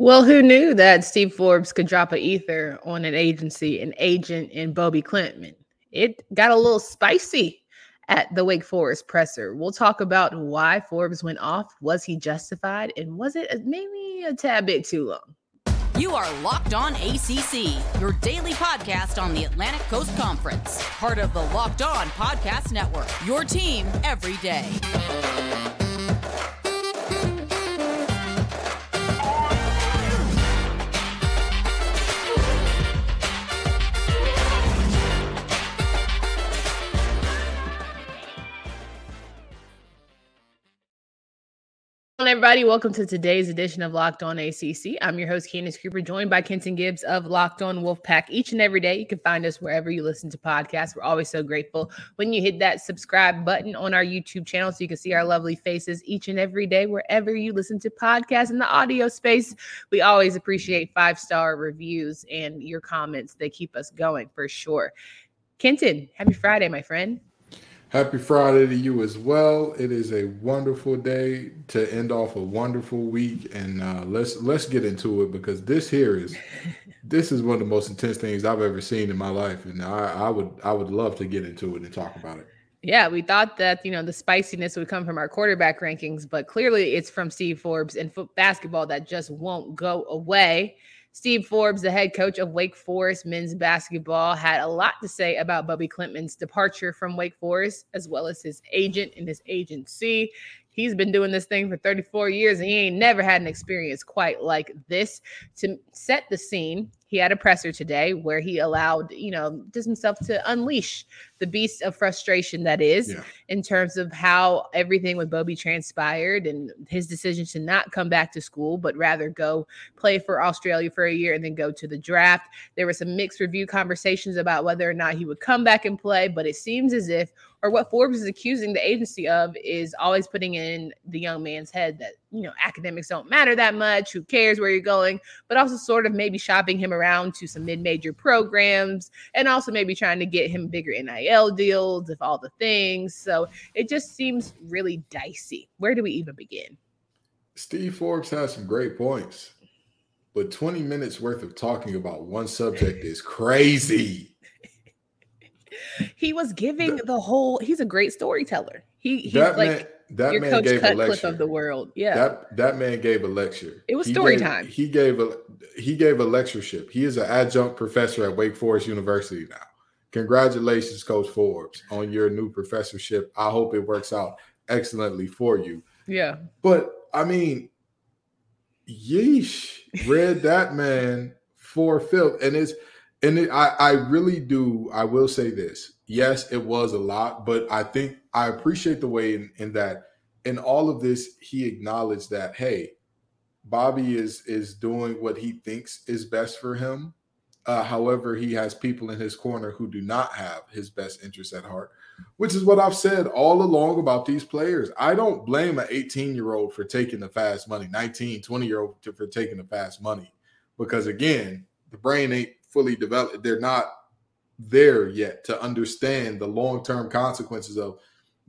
Well, who knew that Steve Forbes could drop an ether on an agency, an agent in Bobi Klintman? It got a little spicy at the Wake Forest presser. We'll talk about why Forbes went off. Was he justified? And was it maybe a tad bit too long? You are Locked On ACC, your daily podcast on the Atlantic Coast Conference, part of the Locked On Podcast Network, your team every day. Everybody. Welcome to today's edition of Locked On ACC. I'm your host, Candace Cooper, joined by Kenton Gibbs of Locked On Wolfpack. Each and every day, you can find us wherever you listen to podcasts. We're always so grateful when you hit that subscribe button on our YouTube channel so you can see our lovely faces each and every day, wherever you listen to podcasts in the audio space. We always appreciate five star reviews and your comments. They keep us going for sure. Kenton, happy Friday, my friend. Happy Friday to you as well. It is a wonderful day to end off a wonderful week, and uh, let's let's get into it because this here is this is one of the most intense things I've ever seen in my life, and I, I would I would love to get into it and talk about it. Yeah, we thought that you know the spiciness would come from our quarterback rankings, but clearly it's from Steve Forbes and foot basketball that just won't go away. Steve Forbes, the head coach of Wake Forest men's basketball, had a lot to say about Bobi Klintman's departure from Wake Forest, as well as his agent and his agency. He's been doing this thing for 34 years and he ain't never had an experience quite like this. To set the scene, he had a presser today where he allowed, you know, just himself to unleash the beast of frustration that is yeah. in terms of how everything with Bobby transpired and his decision to not come back to school, but rather go play for Australia for a year and then go to the draft. There were some mixed review conversations about whether or not he would come back and play, but it seems as if or what Forbes is accusing the agency of is always putting in the young man's head that, you know, academics don't matter that much. Who cares where you're going? But also sort of maybe shopping him around to some mid major programs and also maybe trying to get him bigger NIL deals, if all the things. So it just seems really dicey. Where do we even begin? Steve Forbes has some great points, but 20 minutes worth of talking about one subject is crazy he was giving the, the whole. He's a great storyteller. He he's that like man, that your man coach gave Cutcliffe a lecture. of the world. Yeah, that that man gave a lecture. It was he story gave, time. He gave a he gave a lectureship. He is an adjunct professor at Wake Forest University now. Congratulations, Coach Forbes, on your new professorship. I hope it works out excellently for you. Yeah, but I mean, yeesh, read that man for filth, and it's and it, I, I really do. I will say this. Yes, it was a lot, but I think I appreciate the way in, in that in all of this, he acknowledged that, hey, Bobby is is doing what he thinks is best for him. Uh, however, he has people in his corner who do not have his best interests at heart, which is what I've said all along about these players. I don't blame an 18 year old for taking the fast money, 19, 20 year old for taking the fast money, because again, the brain ain't fully developed. They're not there yet to understand the long term consequences of,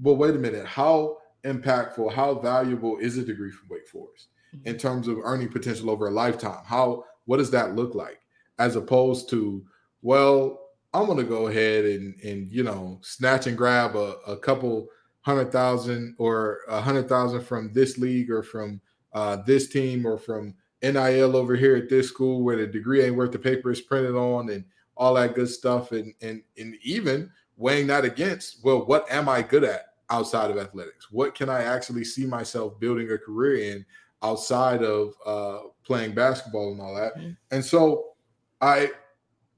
well, wait a minute, how impactful, how valuable is a degree from Wake Forest mm-hmm. in terms of earning potential over a lifetime? How, what does that look like? As opposed to, well, I'm going to go ahead and, and, you know, snatch and grab a, a couple hundred thousand or a hundred thousand from this league or from uh, this team or from NIL over here at this school where the degree ain't worth the paper it's printed on and all that good stuff. And and and even weighing that against, well, what am I good at outside of athletics? What can I actually see myself building a career in outside of uh, playing basketball and all that? Mm-hmm. And so I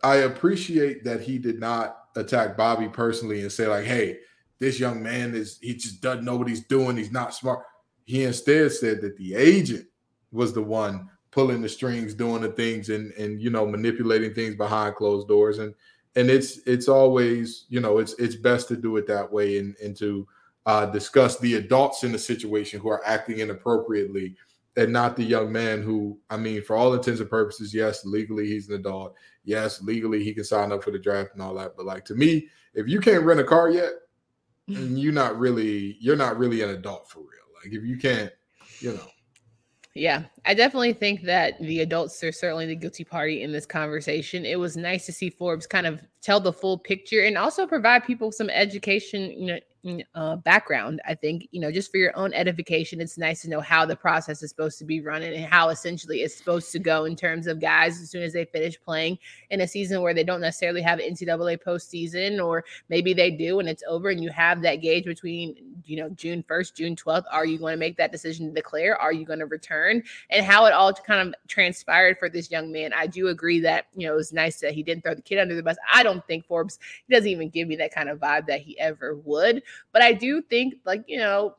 I appreciate that he did not attack Bobby personally and say, like, hey, this young man is he just doesn't know what he's doing, he's not smart. He instead said that the agent was the one pulling the strings, doing the things, and and you know manipulating things behind closed doors. And and it's it's always you know it's it's best to do it that way and and to uh, discuss the adults in the situation who are acting inappropriately and not the young man who I mean for all intents and purposes yes legally he's an adult. Yes legally he can sign up for the draft and all that. But like to me if you can't rent a car yet you're not really you're not really an adult for real. Like if you can't you know Yeah, I definitely think that the adults are certainly the guilty party in this conversation. It was nice to see Forbes kind of tell the full picture and also provide people some education, you know, uh, background. I think, you know, just for your own edification, it's nice to know how the process is supposed to be running and how essentially it's supposed to go in terms of guys as soon as they finish playing in a season where they don't necessarily have NCAA postseason, or maybe they do and it's over, and you have that gauge between, you know, June 1st, June 12th. Are you going to make that decision to declare? Are you going to return? And how it all kind of transpired for this young man. I do agree that, you know, it was nice that he didn't throw the kid under the bus. I don't think Forbes, he doesn't even give me that kind of vibe that he ever would. But I do think, like, you know,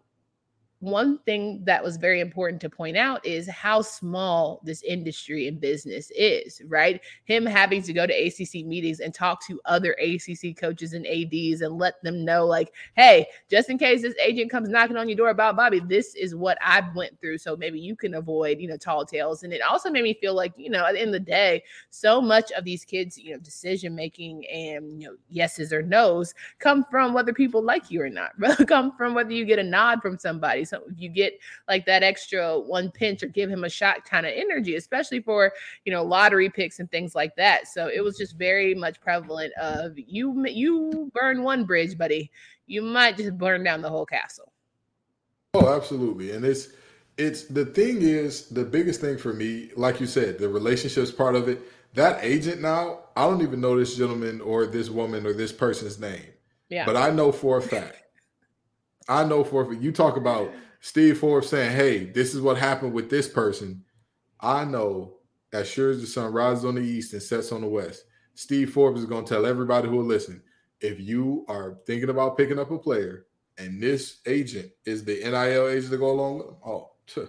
one thing that was very important to point out is how small this industry and business is, right? Him having to go to ACC meetings and talk to other ACC coaches and ADs and let them know, like, hey, just in case this agent comes knocking on your door about Bobby, this is what I've went through. So maybe you can avoid, you know, tall tales. And it also made me feel like, you know, at the end of the day, so much of these kids, you know, decision making and, you know, yeses or nos come from whether people like you or not, come from whether you get a nod from somebody. So so if you get like that extra one pinch or give him a shot kind of energy, especially for you know lottery picks and things like that. So it was just very much prevalent of you you burn one bridge, buddy, you might just burn down the whole castle. Oh, absolutely, and it's it's the thing is the biggest thing for me, like you said, the relationships part of it. That agent now, I don't even know this gentleman or this woman or this person's name. Yeah. But I know for a fact. I know for a fact. You talk about Steve Forbes saying, "Hey, this is what happened with this person." I know as sure as the sun rises on the east and sets on the west, Steve Forbes is going to tell everybody who will listen: if you are thinking about picking up a player and this agent is the NIL agent to go along with them, oh, tuh,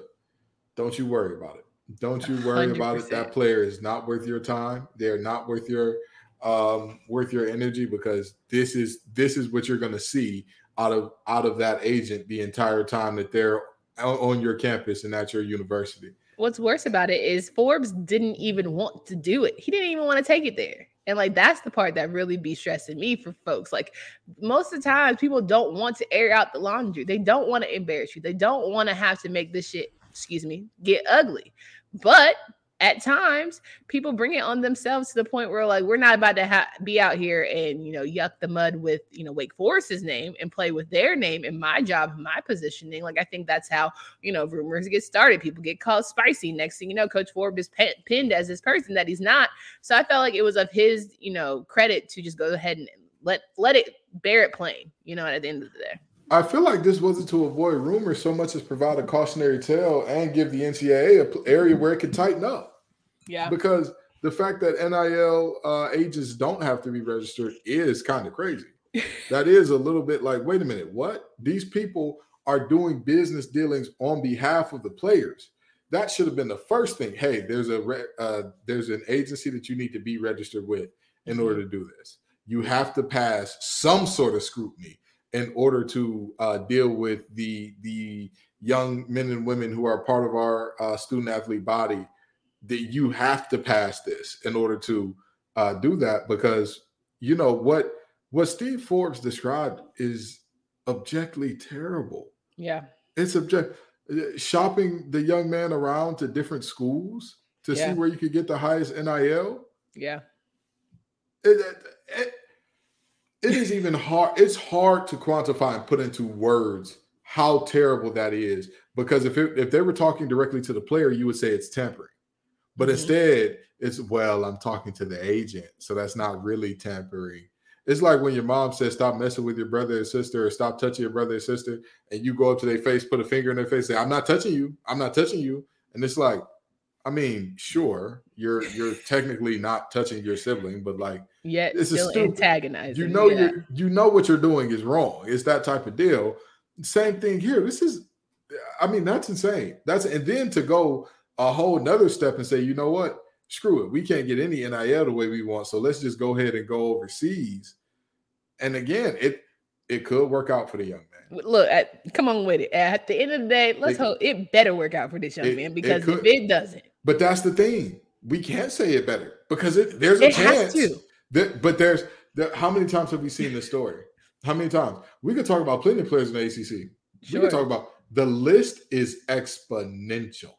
don't you worry about it. Don't you worry 100%. about it. That player is not worth your time. They're not worth your um, worth your energy because this is this is what you're going to see out of out of that agent the entire time that they're on your campus and at your university. What's worse about it is Forbes didn't even want to do it. He didn't even want to take it there. And like that's the part that really be stressing me for folks. Like most of the times people don't want to air out the laundry. They don't want to embarrass you. They don't want to have to make this shit, excuse me, get ugly. But at times people bring it on themselves to the point where like we're not about to ha- be out here and you know yuck the mud with you know Wake Forest's name and play with their name and my job my positioning. Like I think that's how you know rumors get started. People get called spicy. Next thing you know coach Forbes is pe- pinned as this person that he's not. So I felt like it was of his you know credit to just go ahead and let let it bear it plain you know at the end of the day I feel like this wasn't to avoid rumors so much as provide a cautionary tale and give the NCAA an area where it could tighten up. Yeah. Because the fact that NIL uh, agents don't have to be registered is kind of crazy. that is a little bit like, wait a minute, what? These people are doing business dealings on behalf of the players. That should have been the first thing. Hey, there's a re- uh, there's an agency that you need to be registered with in order to do this. You have to pass some sort of scrutiny in order to uh, deal with the the young men and women who are part of our uh, student athlete body that you have to pass this in order to uh, do that because you know what what Steve Forbes described is objectively terrible. Yeah, it's object uh, shopping the young man around to different schools to yeah. see where you could get the highest NIL. Yeah. It, it, it is even hard. It's hard to quantify and put into words how terrible that is. Because if it, if they were talking directly to the player, you would say it's tampering. But mm-hmm. instead, it's well, I'm talking to the agent, so that's not really tampering. It's like when your mom says stop messing with your brother and sister, or stop touching your brother and sister, and you go up to their face, put a finger in their face, say, "I'm not touching you. I'm not touching you," and it's like, I mean, sure, you're you're technically not touching your sibling, but like yet this still antagonizing. You know yeah. you you know what you're doing is wrong. It's that type of deal. Same thing here. This is I mean, that's insane. That's and then to go a whole another step and say, you know what? Screw it. We can't get any NIL the way we want. So let's just go ahead and go overseas. And again, it it could work out for the young man. Look, at, come on with it. At the end of the day, let's it, hope it better work out for this young it, man because it if it doesn't, but that's the thing. We can't say it better because it, there's a it chance. But there's there, how many times have we seen this story? How many times? We could talk about plenty of players in the ACC. Sure. We could talk about the list is exponential.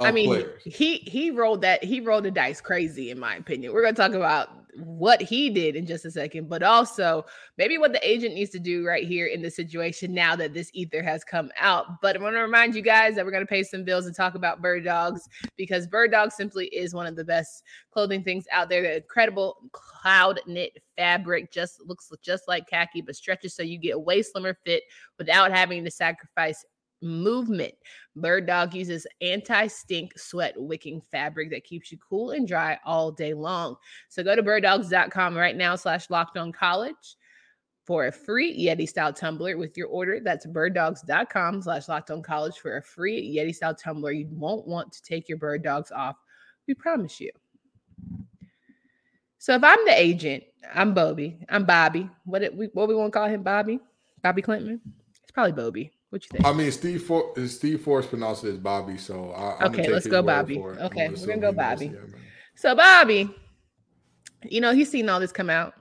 I mean, players. he he rolled that he rolled the dice crazy in my opinion. We're gonna talk about what he did in just a second, but also maybe what the agent needs to do right here in the situation now that this ether has come out. But I want to remind you guys that we're gonna pay some bills and talk about Birddogs because bird dog simply is one of the best clothing things out there. The incredible cloud knit fabric just looks just like khaki, but stretches so you get a way slimmer fit without having to sacrifice movement. Bird Dog uses anti stink sweat wicking fabric that keeps you cool and dry all day long. So go to birddogs.com right now slash locked on college for a free Yeti style tumbler with your order. That's birddogs.com slash locked on college for a free Yeti style tumbler. You won't want to take your Birddogs off. We promise you. So if I'm the agent, I'm Bobby. I'm Bobby. What we what we want to call him, Bobby? Bobi Klintman? It's probably Bobby. What you think? I mean, Steve For- Steve Forbes pronounced it as Bobby, so I, okay, let's go Bobby. Okay, we're gonna go Bobby. so Bobby, you know he's seen all this come out.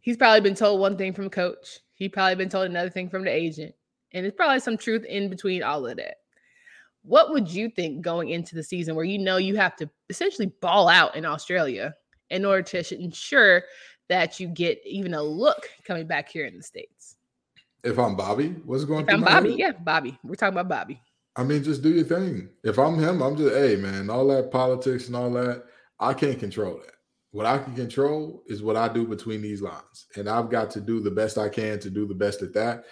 He's probably been told one thing from coach. He probably been told another thing from the agent, and there's probably some truth in between all of that. What would you think going into the season where you know you have to essentially ball out in Australia in order to ensure that you get even a look coming back here in the states? If I'm Bobby, what's going? If I'm Bobby, head? yeah, Bobby. We're talking about Bobby. I mean, just do your thing. If I'm him, I'm just, hey, man, all that politics and all that, I can't control that. What I can control is what I do between these lines. And I've got to do the best I can to do the best at that.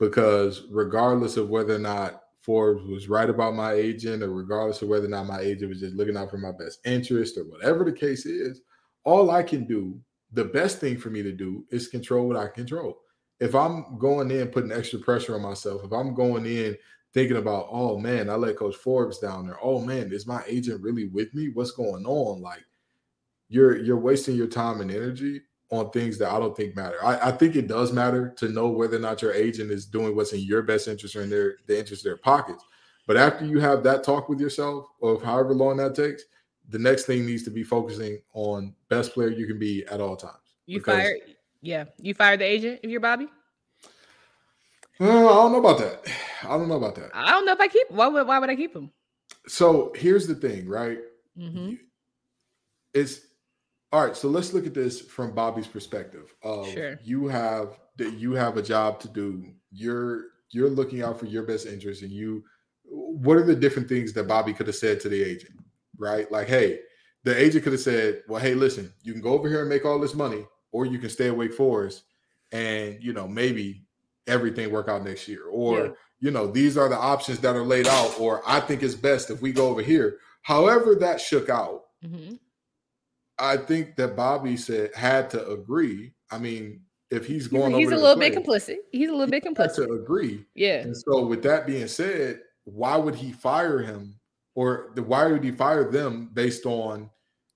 Because regardless of whether or not Forbes was right about my agent, or regardless of whether or not my agent was just looking out for my best interest, or whatever the case is, all I can do, the best thing for me to do is control what I control if I'm going in putting extra pressure on myself, if I'm going in thinking about, oh man, I let Coach Forbes down there. Oh man, is my agent really with me? What's going on? Like you're you're wasting your time and energy on things that I don't think matter. I, I think it does matter to know whether or not your agent is doing what's in your best interest or in their the interest of their pockets. But after you have that talk with yourself, of however long that takes, the next thing needs to be focusing on best player you can be at all times. You fire yeah, you fired the agent if you're Bobby. Uh, I don't know about that. I don't know about that. I don't know if I keep. Why would Why would I keep him? So here's the thing, right? Mm-hmm. It's all right. So let's look at this from Bobby's perspective. Of sure. You have that you have a job to do. You're you're looking out for your best interest, and you. What are the different things that Bobby could have said to the agent, right? Like, hey, the agent could have said, "Well, hey, listen, you can go over here and make all this money, or you can stay awake for us and you know maybe everything work out next year. Or yeah. you know these are the options that are laid out or i think it's best if we go over here. However that shook out mm-hmm. i think that bobby said had to agree. I mean if he's going he's, he's a little play, bit complicit. He's a little bit complicit to agree. Yeah. And so with that being said why would he fire him? Or the why would he fire them based on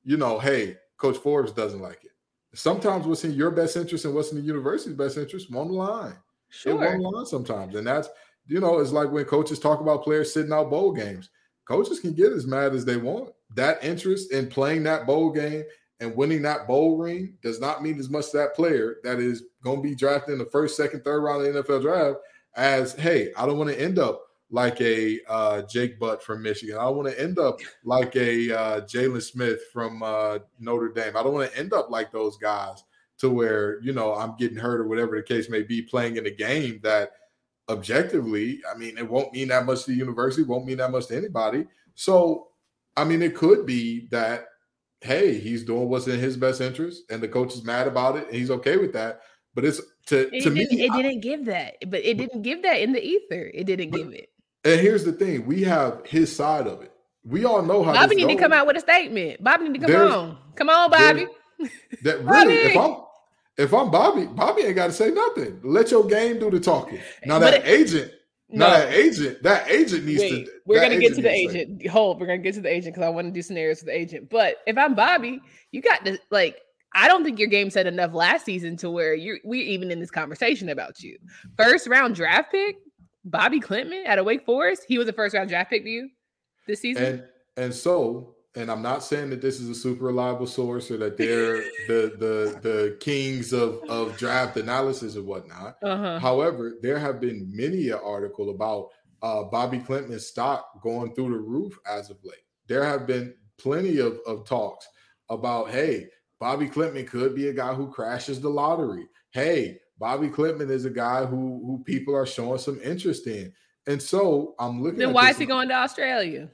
you know hey coach forbes doesn't like it sometimes what's in your best interest and what's in the university's best interest won't align. Sure. It won't align sometimes. And that's, you know, it's like when coaches talk about players sitting out bowl games. Coaches can get as mad as they want. That interest in playing that bowl game and winning that bowl ring does not mean as much to that player that is going to be drafted in the first, second, third round of the NFL draft as, hey, I don't want to end up like a uh, Jake Butt from Michigan. I want to end up like a uh, Jaylon Smith from uh, Notre Dame. I don't want to end up like those guys to where you know I'm getting hurt or whatever the case may be, playing in a game that objectively, I mean, it won't mean that much to the university, won't mean that much to anybody. So, I mean, it could be that hey, he's doing what's in his best interest, and the coach is mad about it, and he's okay with that. But it's to, it to me, it didn't give that, but it didn't give that in the ether. It didn't but, give it. And here's the thing: we have his side of it. We all know how. Bobby need goes. to come out with a statement. Bobby need to come There's, on. Come on, Bobby. That really, if I'm if I'm Bobby, Bobby ain't got to say nothing. Let your game do the talking. Now that it, agent, no. now that agent, that agent needs Wait, to. We're gonna get to the agent. Hold, we're gonna get to the agent because I want to do scenarios with the agent. But if I'm Bobby, you got to like. I don't think your game said enough last season to where you we're even in this conversation about you. First round draft pick. Bobi Klintman out of Wake Forest, he was a first round draft pick to you this season. And and so, and I'm not saying that this is a super reliable source or that they're the the the kings of of draft analysis and whatnot. Uh-huh. However, there have been many an article about uh, Bobi Klintman's stock going through the roof as of late. There have been plenty of, of talks about, hey, Bobi Klintman could be a guy who crashes the lottery. Hey, Bobi Klintman is a guy who who people are showing some interest in. And so I'm looking. Then why is he going to Australia?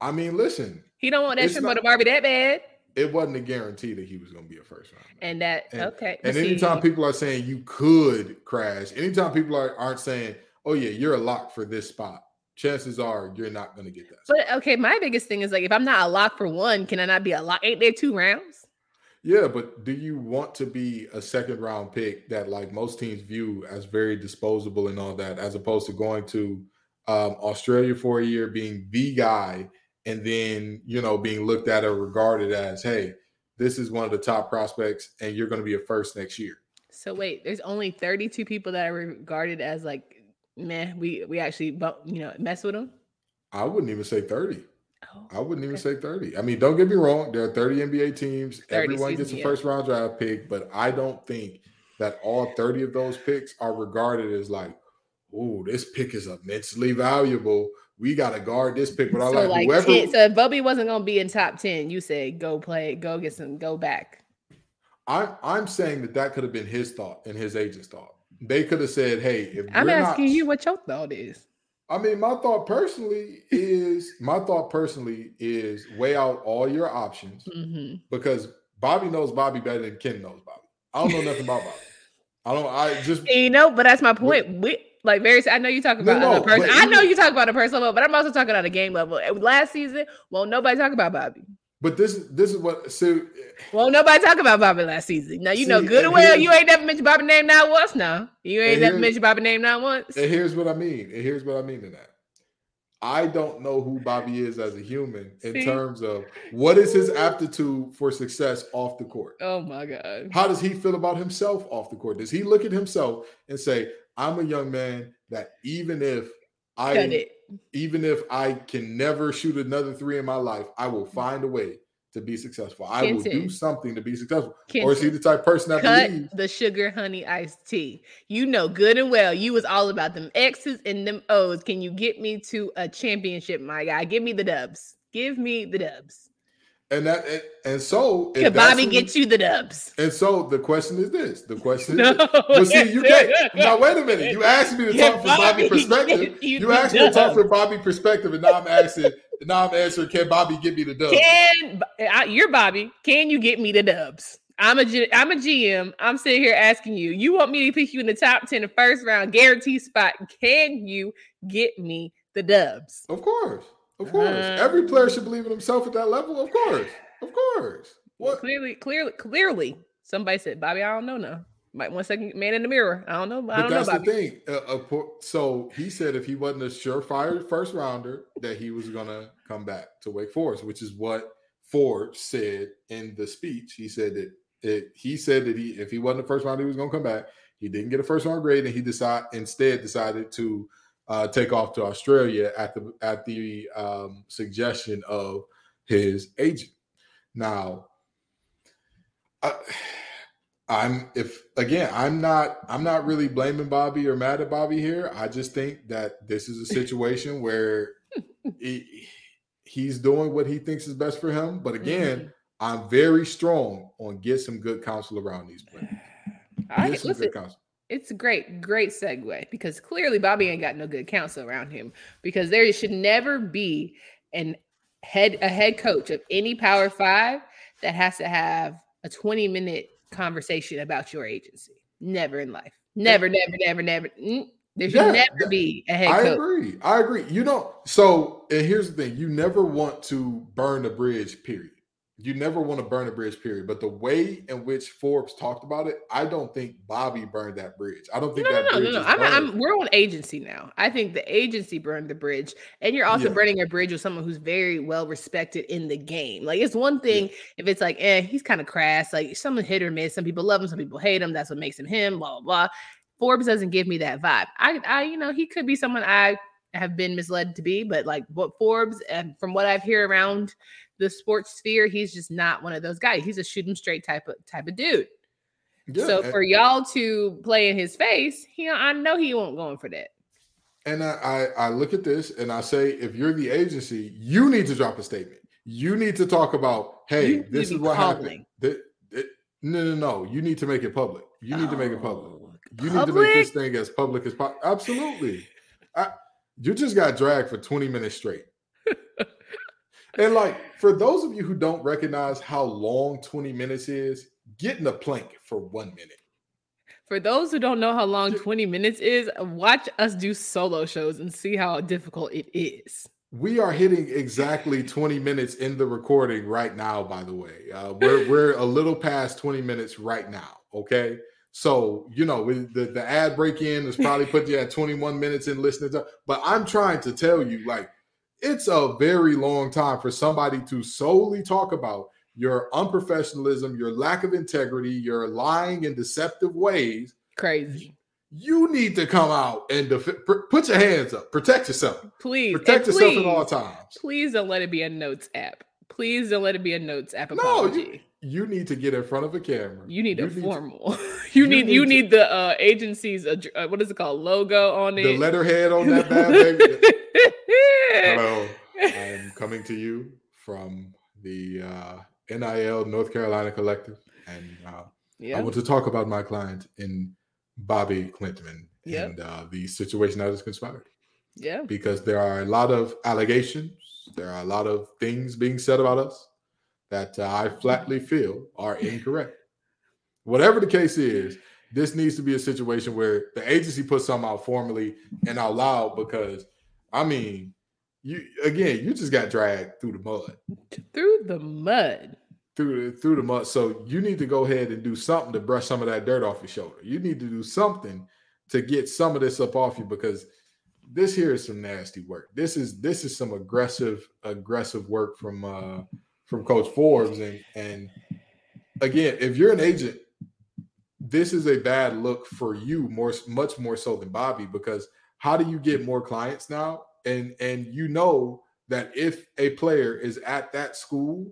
I mean, listen. He don't want that shit for the Barbie that bad. It wasn't a guarantee that he was going to be a first round. And that and, okay. And anytime people are saying you could crash, anytime people are, aren't saying, "Oh yeah, you're a lock for this spot," chances are you're not going to get that. But okay, my biggest thing is like, if I'm not a lock for one, can I not be a lock? Ain't there two rounds? Yeah, but do you want to be a second round pick that like most teams view as very disposable and all that, as opposed to going to um, Australia for a year, being the guy, and then you know being looked at or regarded as, hey, this is one of the top prospects, and you're going to be a first next year. So wait, there's only 32 people that are regarded as like, man, we we actually but you know mess with them. I wouldn't even say 30. Oh, I wouldn't even say 30. I mean, don't get me wrong. There are 30 NBA teams. 30 Everyone gets a yeah. first round draft pick, but I don't think that all 30 of those picks are regarded as like, oh, this pick is immensely valuable. We got to guard this pick. But I like, like whoever. 10, so if Bobby wasn't going to be in top 10, you say go play, go get some, go back. I'm I'm saying that that could have been his thought and his agent's thought. They could have said, "Hey, if I'm asking not, you what your thought is." I mean, my thought personally is my thought personally is weigh out all your options mm-hmm. because Bobby knows Bobby better than Ken knows Bobby. I don't know nothing about Bobby. I don't. I just you know, but that's my point. We like very. I know you talk about no, no, person. I know you talk about a personal level, but I'm also talking on a game level. Last season, well, nobody talk about Bobby. But this this is what so well nobody talk about Bobby last season. Now you see, know good and well you ain't never mentioned Bobby name not once now. You ain't never mentioned Bobby name not once. And here's what I mean. And here's what I mean in that. I don't know who Bobby is as a human in see? terms of what is his aptitude for success off the court. Oh my God. How does he feel about himself off the court? Does he look at himself and say, I'm a young man that even if I even if I can never shoot another three in my life, I will mm-hmm. find a way to be successful. I Kenton. will do something to be successful. Kenton. Or is he the type person that cut believes the sugar honey iced tea? You know good and well. You was all about them X's and them O's. Can you get me to a championship, my guy? Give me the dubs. Give me the dubs. And that and, and so can Bobby get you the dubs? And so the question is this: the question no, is, well, see, you can't. Now wait a minute. You asked me to talk from Bobby, Bobby perspective. You, you asked me to talk from Bobby perspective, and now I'm asking. now I'm answering. Can Bobby get me the dubs? Can I, you're Bobby? Can you get me the dubs? I'm a I'm a GM. I'm sitting here asking you. You want me to pick you in the top ten, the first round, guarantee spot? Can you get me the dubs? Of course. Of course, uh, every player should believe in himself at that level. Of course, of course. What? Clearly, clearly, clearly, somebody said, "Bobby, I don't know now." Might one second, man in the mirror. I don't know. I don't but that's know, the thing. Uh, uh, so he said if he wasn't a surefire first rounder, that he was gonna come back to Wake Forest, which is what Forbes said in the speech. He said that it, he said that he if he wasn't the first rounder, he was gonna come back. He didn't get a first round grade, and he decided instead decided to uh, take off to Australia at the at the um, suggestion of his agent. Now, I, I'm if again, I'm not I'm not really blaming Bobby or mad at Bobby here. I just think that this is a situation where he, he's doing what he thinks is best for him. But again, mm-hmm. I'm very strong on get some good counsel around these players. Get I, some listen, good counsel it's a great, great segue because clearly Bobby ain't got no good counsel around him because there should never be an head a head coach of any power five that has to have a 20 minute conversation about your agency. Never in life. Never, never, never, never. Mm, there should yeah, never be a head I coach. agree. I agree. You know, so and here's the thing: you never want to burn a bridge, period you never want to burn a bridge, period. But the way in which Forbes talked about it, I don't think Bobby burned that bridge. I don't think no, that no, no, no. I'm, I'm, we're on agency now. I think the agency burned the bridge, and you're also yeah. burning a bridge with someone who's very well respected in the game. Like it's one thing yeah. if it's like, eh, he's kind of crass. Like someone hit or miss. Some people love him, some people hate him. That's what makes him him. Blah blah blah. Forbes doesn't give me that vibe. I, I, you know, he could be someone I have been misled to be, but like what Forbes and from what I've heard around the sports sphere, he's just not one of those guys. He's a shoot him straight type of type of dude. Yeah, so for y'all to play in his face, he I know he won't go in for that. And I, I, I look at this and I say, if you're the agency, you need to drop a statement. You need to talk about, hey, this is what calling. happened. no, no, no. You need to make it public. You need oh, to make it oh, public. Oh, you public? need to make this thing as public as possible. Absolutely. I, you just got dragged for 20 minutes straight. And like for those of you who don't recognize how long 20 minutes is, get in a plank for one minute. For those who don't know how long 20 minutes is, watch us do solo shows and see how difficult it is. We are hitting exactly 20 minutes in the recording right now, by the way. Uh, we're, we're a little past 20 minutes right now. Okay. So, you know, the, the ad break in is probably put you at 21 minutes in listening to, but I'm trying to tell you, like, it's a very long time for somebody to solely talk about your unprofessionalism, your lack of integrity, your lying and deceptive ways. Crazy. You need to come out and def- put your hands up. Protect yourself. Please. Protect yourself please, at all times. Please don't let it be a notes app. Please don't let it be a notes app apology. No, you, you need to get in front of a camera. You need you a need formal. To, you, need, need you to, need the uh, agency's uh, what is it called logo on it. The letterhead on that bad baby. Hello, I'm coming to you from the uh, NIL North Carolina Collective, and uh, I want to talk about my client in Bobi Klintman yep. and uh, the situation that has conspired. Yeah, because there are a lot of allegations, there are a lot of things being said about us that uh, I flatly feel are incorrect. Whatever the case is, this needs to be a situation where the agency puts something out formally and out loud because, I mean, you again, you just got dragged through the mud. Through the mud. Through the through the mud. So you need to go ahead and do something to brush some of that dirt off your shoulder. You need to do something to get some of this up off you because this here is some nasty work. This is this is some aggressive aggressive work from uh from Coach Forbes and and again, if you're an agent, this is a bad look for you more much more so than Bobby because how do you get more clients now and and you know that if a player is at that school,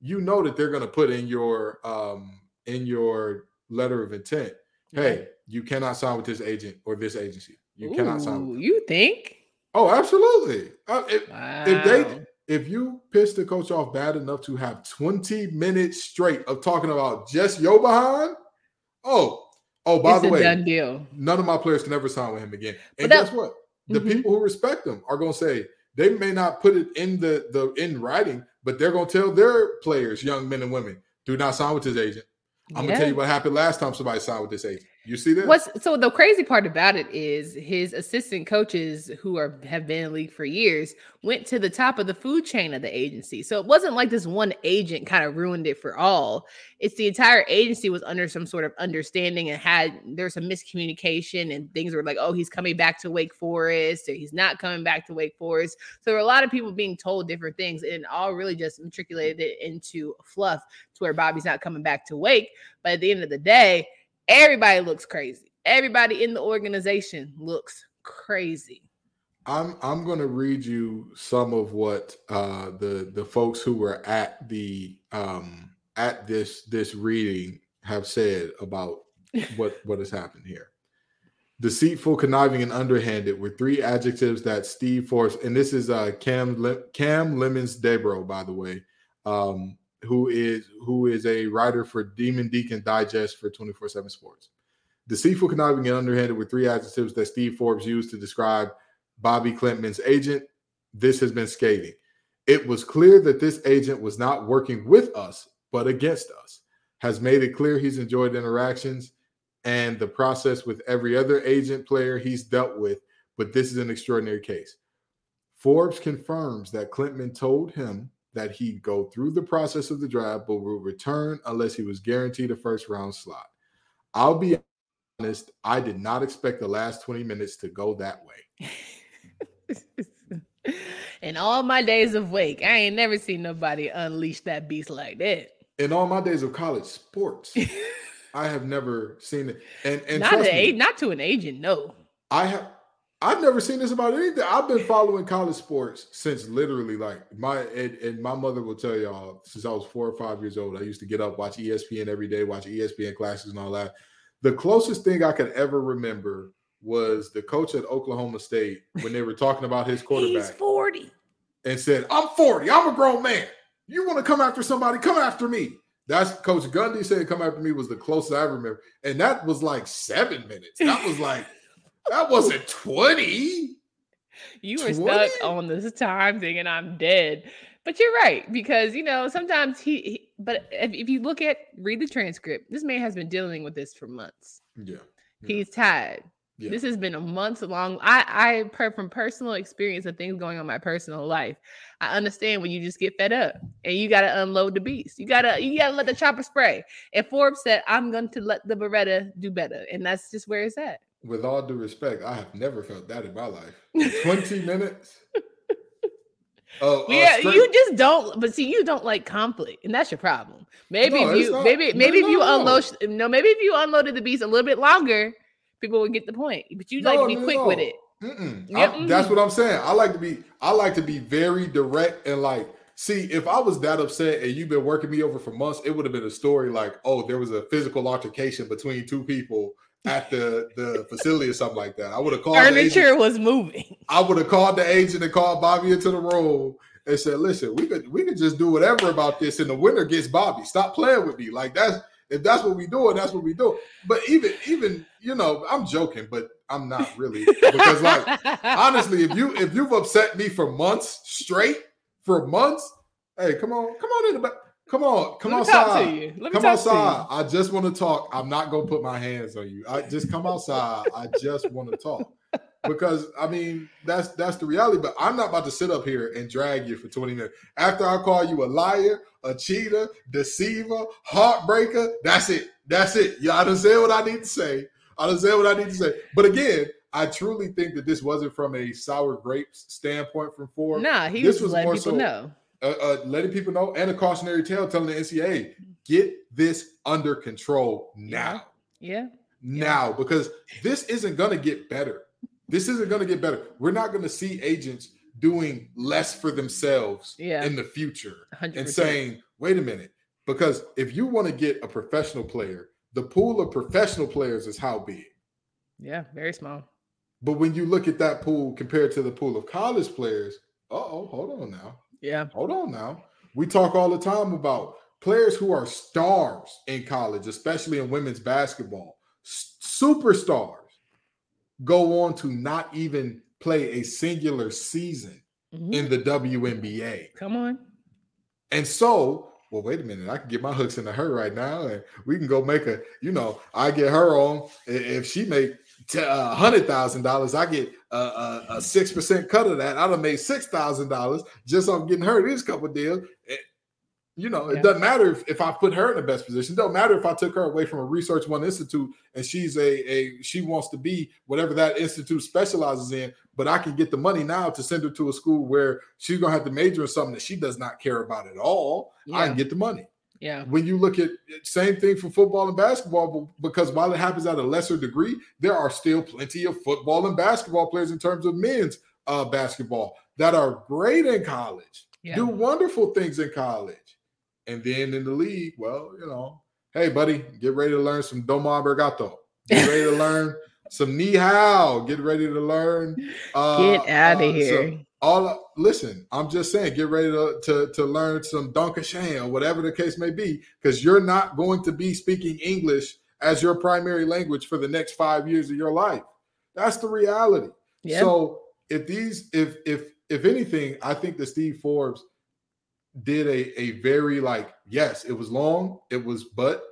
you know that they're going to put in your um in your letter of intent, hey, you cannot sign with this agent or this agency. You Ooh, cannot sign. with you think? Oh, absolutely. Uh, if, wow. if they if you piss the coach off bad enough to have 20 minutes straight of talking about just your behind, oh, oh, by it's the way, done deal. none of my players can ever sign with him again. And guess what? The mm-hmm. people who respect them are going to say they may not put it in the the in writing, but they're going to tell their players, young men and women, do not sign with this agent. I'm yeah. gonna tell you what happened last time somebody signed with this agent. You see that? What's so the crazy part about it is his assistant coaches who are have been in league for years went to the top of the food chain of the agency. So it wasn't like this one agent kind of ruined it for all. It's the entire agency was under some sort of understanding and had there's some miscommunication and things were like, oh, he's coming back to Wake Forest or he's not coming back to Wake Forest. So there were a lot of people being told different things and all really just matriculated it into fluff to where Bobby's not coming back to Wake. But at the end of the day, Everybody looks crazy. Everybody in the organization looks crazy. I'm I'm going to read you some of what uh, the the folks who were at the um, at this this reading have said about what what has happened here. Deceitful, conniving, and underhanded were three adjectives that Steve Forbes and this is uh, Cam Cam Lemons Debro, by the way, um, who is who is a writer for Demon Deacon Digest for 24/7 Sports. Deceitful, conniving, and underhanded were three adjectives that Steve Forbes used to describe Bobi Klintman's agent. This has been scathing. It was clear that this agent was not working with us, but against us. Has made it clear he's enjoyed interactions and the process with every other agent player he's dealt with, but this is an extraordinary case. Forbes confirms that Klintman told him that he'd go through the process of the draft, but will return unless he was guaranteed a first round slot. I'll be honest, I did not expect the last 20 minutes to go that way. In all my days of wake, I ain't never seen nobody unleash that beast like that. In all my days of college sports, I have never seen it. And and not, me, not to an agent, no. I have I've never seen this about anything. I've been following college sports since literally like my and, and, my mother will tell y'all since I was four or five years old. I used to get up, watch ESPN every day, watch ESPN classes and all that. The closest thing I could ever remember was the coach at Oklahoma State when they were talking about his quarterback. He's 40. and said, I'm 40, I'm a grown man. You want to come after somebody, come after me. That's Coach Gundy said come after me was the closest I remember. And that was like seven minutes. That was like, that wasn't 20. You were stuck on this time thing, and I'm dead. But you're right because you know sometimes he. he but if, if you look at read the transcript, this man has been dealing with this for months. Yeah. Yeah. He's tired. Yeah. This has been a month long. I I per, from personal experience of things going on in my personal life. I understand when you just get fed up and you got to unload the beast. You gotta you gotta let the chopper spray. And Forbes said, "I'm going to let the Beretta do better," and that's just where it's at. With all due respect, I have never felt that in my life. 20 minutes. Uh, uh, Yeah, straight- you just don't. But see, you don't like conflict, and that's your problem. Maybe No, if you, not. maybe, No, maybe if you no. unload, no, maybe if you unloaded the beast a little bit longer, people would get the point. But you like to be no, quick no. with it. Yeah, I- That's what I'm saying. I like to be. I like to be very direct and like. See, if I was that upset and you've been working me over for months, it would have been a story like, "Oh, there was a physical altercation between two people at the the facility or something like that." I would have called. The agent, Furniture was moving. I would have called the agent and called Bobby into the room and said, "Listen, we could we could just do whatever about this, and the winner gets Bobby. Stop playing with me. Like that's if that's what we do, that's what we do." But even even you know, I'm joking, but I'm not really because like honestly, if you if you've upset me for months straight, for months, hey, come on, come on in the back, come on, come Let me talk to outside, you. Let me come talk to you. outside. I just want to talk. I'm not gonna put my hands on you. I just come outside. I just want to talk because I mean that's that's the reality. But I'm not about to sit up here and drag you for 20 minutes after I call you a liar, a cheater, deceiver, heartbreaker. That's it. That's it. Y'all done said what I need to say. I done said what I need to say. But again, I truly think that this wasn't from a sour grapes standpoint from Ford. Nah, he This was was more so- know. Uh, uh, letting people know and a cautionary tale telling the NCAA get this under control now Yeah. now because this isn't going to get better. This isn't going to get better. We're not going to see agents doing less for themselves Yeah. in the future 100%. and saying, wait a minute, because if you want to get a professional player, the pool of professional players is how big. yeah, very small. But when you look at that pool compared to the pool of college players, uh oh, hold on now. Yeah. Hold on now. We talk all the time about players who are stars in college, especially in women's basketball, s- superstars go on to not even play a singular season Mhm. in the WNBA. Come on. And so, well, wait a minute. I can get my hooks into her right now, and we can go make a. You know, I get her on. If she make a hundred thousand dollars, I get a six percent cut of that. I'd have made six thousand dollars just off getting her these couple deals. Eh, You know, Yeah. it doesn't matter if, if I put her in the best position. It doesn't matter if I took her away from a Research One Institute and she's a a she wants to be whatever that institute specializes in. But I can get the money now to send her to a school where she's gonna have to major in something that she does not care about at all. I can get the money. Yeah. When you look at same thing for football and basketball, but- because while it happens at a lesser degree, there are still plenty of football and basketball players in terms of men's uh, basketball that are great in college, Yeah. do wonderful things in college, and then in the league, well, you know, hey buddy, get ready to learn some Doma Bergato, get ready to learn some Ni Hao, get ready to learn. Uh, Get out uh, of here. some- all listen, I'm just saying, get ready to to, to learn some Donkashan or whatever the case may be, because you're not going to be speaking English as your primary language for the next five years of your life. That's the reality. yeah. So if these, if if if anything, I think that Steve Forbes did a a very like yes, it was long, it was but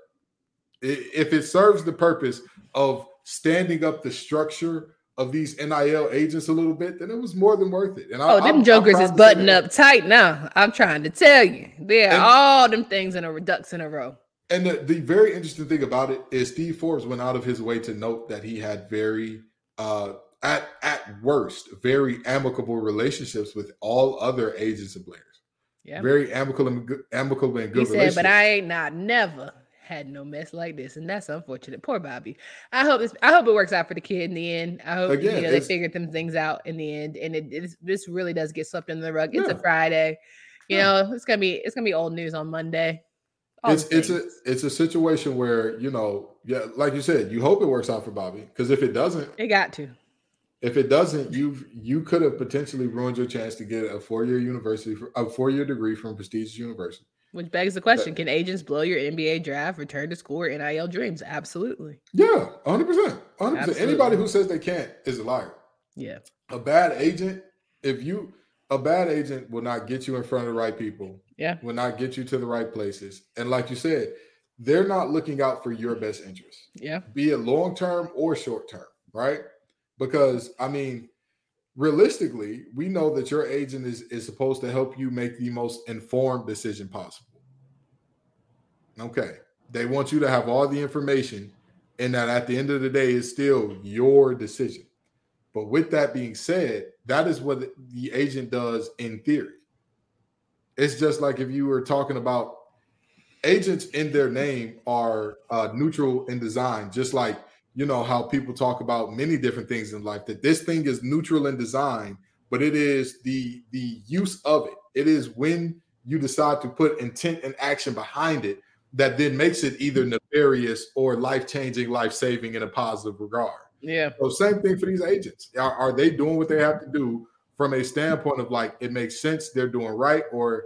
if it serves the purpose of standing up the structure of these NIL agents a little bit, then it was more than worth it. And I, Oh, I'm- them I'm jokers proud is to buttoned up tight now. I'm trying to tell you. They're And- all them things in a ducks in a row. And the, the very interesting thing about it is Steve Forbes went out of his way to note that he had very uh at at worst very amicable relationships with all other agents and players. Yeah. Very amicable and good, amicable and He said, relationships. but I ain't not never had no mess like this. And that's unfortunate. Poor Bobby. I hope this I hope it works out for the kid in the end. I hope Again, you know they figured them things out in the end. And it, this really does get swept under the rug. It's a Friday. You Yeah. know, it's gonna be it's gonna be old news on Monday. All it's it's a it's a situation where you know yeah like you said you hope it works out for Bobby because if it doesn't It got to. if it doesn't you've you could have potentially ruined your chance to get a four year university a four year degree from a prestigious university. Which begs the question: Can agents blow your NBA draft, return to school, or NIL dreams? Absolutely. Yeah, hundred percent, hundred percent. Anybody who says they can't is a liar. Yeah. A bad agent, if you a bad agent will not get you in front of the right people, Yeah. will not get you to the right places, and like you said, they're not looking out for your best interest. Yeah. be it long term or short term, right? Because I mean, realistically, we know that your agent is is supposed to help you make the most informed decision possible. Okay. They want you to have all the information and that at the end of the day is still your decision. But with that being said, that is what the agent does in theory. It's just like if you were talking about agents in their name are uh, neutral in design, just like you know how people talk about many different things in life. That this thing is neutral in design, but it is the the use of it. It is when you decide to put intent and action behind it that then makes it either mm-hmm. nefarious or life changing, life saving in a positive regard. Yeah. So same thing for these agents. Are, are they doing what they have to do from a standpoint of like it makes sense they're doing right, or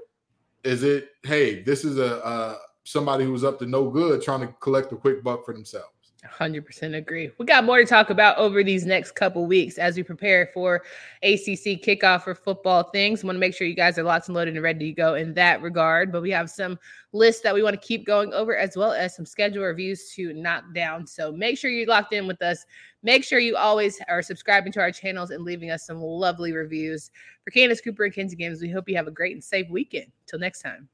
is it hey this is a, a somebody who's up to no good trying to collect a quick buck for themselves? 100% agree. We got more to talk about over these next couple weeks as we prepare for ACC kickoff for football things. Want to make sure you guys are locked and loaded and ready to go in that regard. But we have some lists that we want to keep going over as well as some schedule reviews to knock down. So make sure you're locked in with us. Make sure you always are subscribing to our channels and leaving us some lovely reviews. For Candace Cooper and Kenzie Games, we hope you have a great and safe weekend. Till next time.